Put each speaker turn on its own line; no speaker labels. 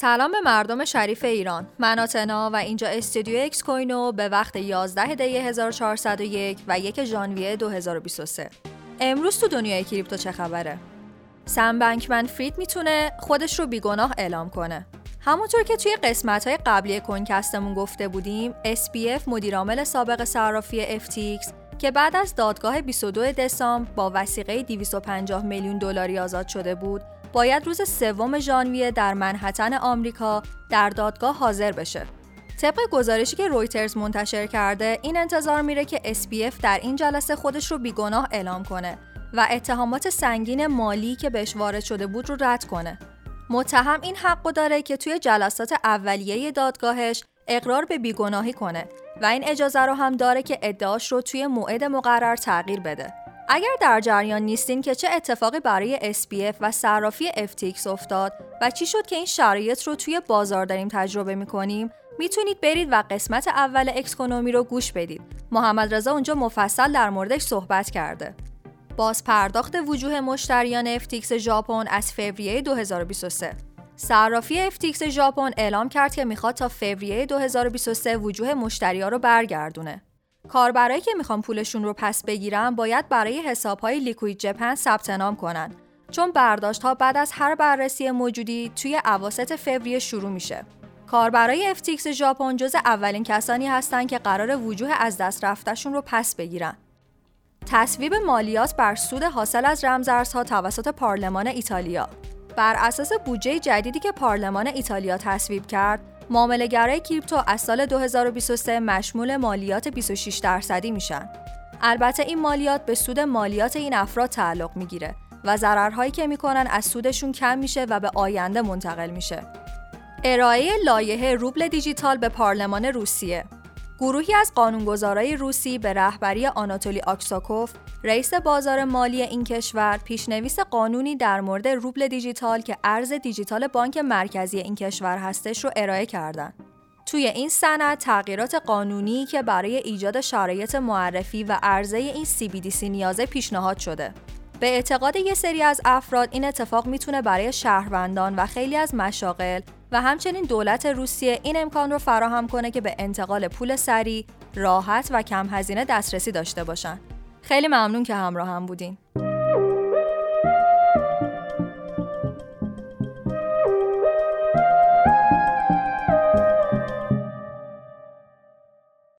سلام به مردم شریف ایران. من آتنا و اینجا استودیو اکس کوینو به وقت 11 دی 1401 و 1 ژانویه 2023 امروز تو دنیای کریپتو چه خبره؟ سم بنکمن فرید می‌تونه خودش رو بیگناه اعلام کنه. همونطور که توی قسمت های قبلی کنکستمون گفته بودیم SPF مدیرعامل سابق صرافی FTX که بعد از دادگاه 22 دسامبر با وسیقه 250 میلیون دلاری آزاد شده بود باید روز سوم ژانویه در منحتن آمریکا در دادگاه حاضر بشه. طبق گزارشی که رویترز منتشر کرده این انتظار میره که SPF در این جلسه خودش رو بیگناه اعلام کنه و اتهامات سنگین مالی که بهش وارد شده بود رو رد کنه. متهم این حق داره که توی جلسات اولیه دادگاهش اقرار به بیگناهی کنه و این اجازه رو هم داره که ادعاش رو توی موعد مقرر تغییر بده. اگر در جریان نیستین که چه اتفاقی برای SPF و صرافی FTX افتاد و چی شد که این شرایط رو توی بازار داریم تجربه می‌کنیم می‌تونید برید و قسمت اول اکسکونومی رو گوش بدید. محمد رضا اونجا مفصل در موردش صحبت کرده. باز پرداخت وجوه مشتریان FTX ژاپن از فوریه 2023 صرافی FTX ژاپن اعلام کرد که می‌خواد تا فوریه 2023 وجوه مشتریا رو برگردونه. کاربرایی که می‌خوان پولشون رو پس بگیرن باید برای حسابهای لیکوید جپن ثبت نام کنن چون برداشت ها بعد از هر بررسی موجودی توی اواسط فوریه شروع میشه. کاربرای FTX ژاپن جز اولین کسانی هستند که قرار وجوه از دست رفتشون رو پس بگیرن. تصویب مالیات بر سود حاصل از رمزارزها توسط پارلمان ایتالیا بر اساس بودجه جدیدی که پارلمان ایتالیا تصویب کرد معامله‌گرای کریپتو از سال 2023 مشمول مالیات 26 درصدی میشن. البته این مالیات به سود مالیات این افراد تعلق می‌گیره و ضررهایی که می‌کنن از سودشون کم میشه و به آینده منتقل میشه. ارائه لایحه روبل دیجیتال به پارلمان روسیه گروهی از قانونگذارای روسی به رهبری آناتولی آکساکوف رئیس بازار مالی این کشور پیشنویس قانونی در مورد روبل دیجیتال که ارز دیجیتال بانک مرکزی این کشور هستش رو ارائه کردند. توی این سند تغییرات قانونی که برای ایجاد شرایط معرفی و عرضه این CBDC نیازه پیشنهاد شده. به اعتقاد یه سری از افراد این اتفاق می‌تونه برای شهروندان و خیلی از مشاغل و همچنین دولت روسیه این امکان رو فراهم کنه که به انتقال پول سریع، راحت و کم هزینه دسترسی داشته باشن. خیلی ممنون که همراه هم بودین.